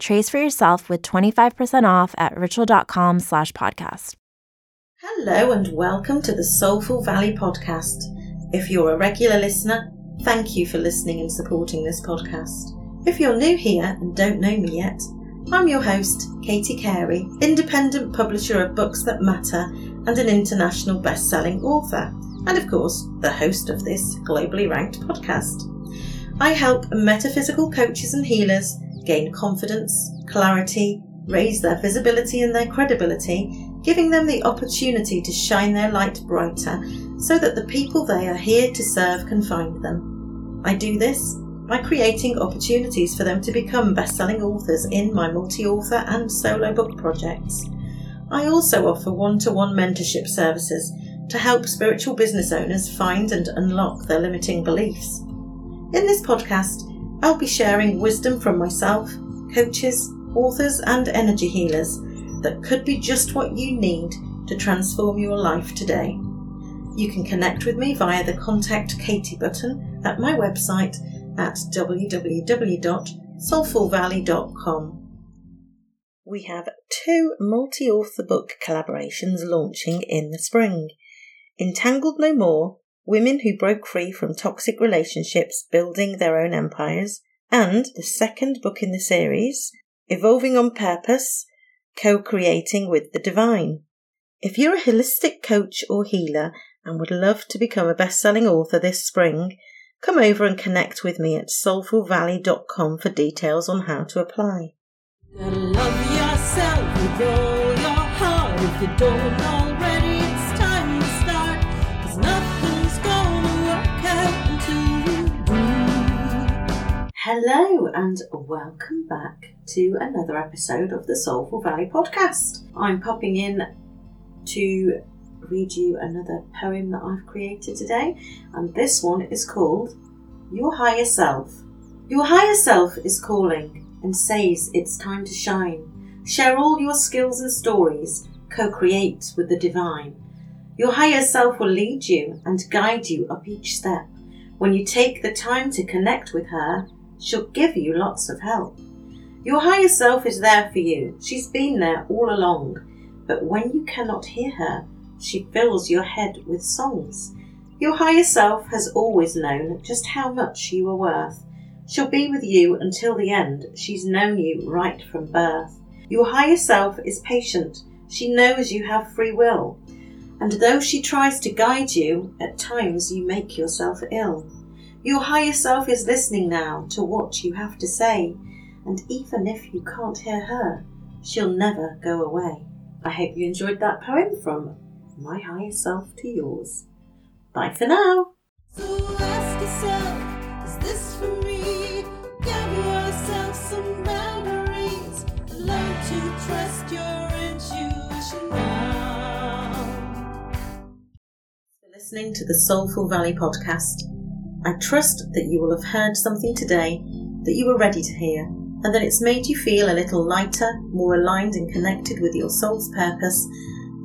Trace for yourself with 25% off at ritual.com slash podcast. Hello and welcome to the Soulful Valley podcast. If you're a regular listener, thank you for listening and supporting this podcast. If you're new here and don't know me yet, I'm your host, Katie Carey, independent publisher of Books That Matter and an international best-selling author, and of course, the host of this globally ranked podcast. I help metaphysical coaches and healers gain confidence, clarity, raise their visibility and their credibility, giving them the opportunity to shine their light brighter so that the people they are here to serve can find them. I do this by creating opportunities for them to become best-selling authors in my multi-author and solo book projects. I also offer one-to-one mentorship services to help spiritual business owners find and unlock their limiting beliefs. In this podcast, I'll be sharing wisdom from myself, coaches, authors, and energy healers that could be just what you need to transform your life today. You can connect with me via the Contact Katie button at my website at www.soulfulvalley.com. We have two multi author book collaborations launching in the spring Entangled No More Women Who Broke Free from Toxic Relationships Building Their Own Empires, and the second book in the series, Evolving on Purpose Co Creating with the Divine. If you're a holistic coach or healer and would love to become a best selling author this spring, come over and connect with me at soulfulvalley.com for details on how to apply. Love yourself your heart. If you don't already, Hello and welcome back to another episode of the Soulful Valley podcast. I'm popping in to read you another poem that I've created today, and this one is called Your Higher Self. Your higher self is calling and says it's time to shine. Share all your skills and stories, co create with the divine. Your higher self will lead you and guide you up each step. When you take the time to connect with her, she'll give you lots of help. Your higher self is there for you. She's been there all along. But when you cannot hear her, she fills your head with songs. Your higher self has always known just how much you are worth. She'll be with you until the end. She's known you right from birth. Your higher self is patient. She knows you have free will. And though she tries to guide you, at times you make yourself ill. Your higher self is listening now to what you have to say. And even if you can't hear her, she'll never go away. I hope you enjoyed that poem from my higher self to yours. Bye for now. So ask yourself, is this for me? Give yourself some boundaries. Learn to trust your intuition now. For listening to the Soulful Valley podcast. I trust that you will have heard something today that you were ready to hear and that it's made you feel a little lighter, more aligned and connected with your soul's purpose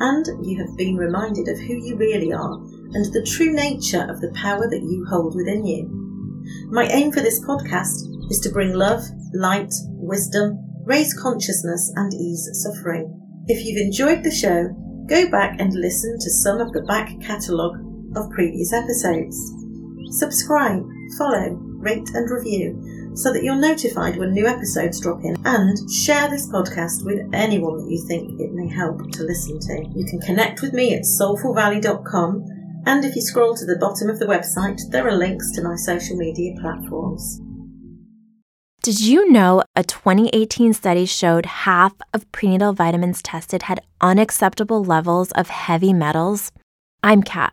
and you have been reminded of who you really are and the true nature of the power that you hold within you. My aim for this podcast is to bring love, light, wisdom, raise consciousness, and ease suffering. If you've enjoyed the show, go back and listen to some of the back catalogue of previous episodes. Subscribe, follow, rate, and review so that you're notified when new episodes drop in and share this podcast with anyone that you think it may help to listen to. You can connect with me at soulfulvalley.com and if you scroll to the bottom of the website, there are links to my social media platforms. Did you know a 2018 study showed half of prenatal vitamins tested had unacceptable levels of heavy metals? I'm Kat,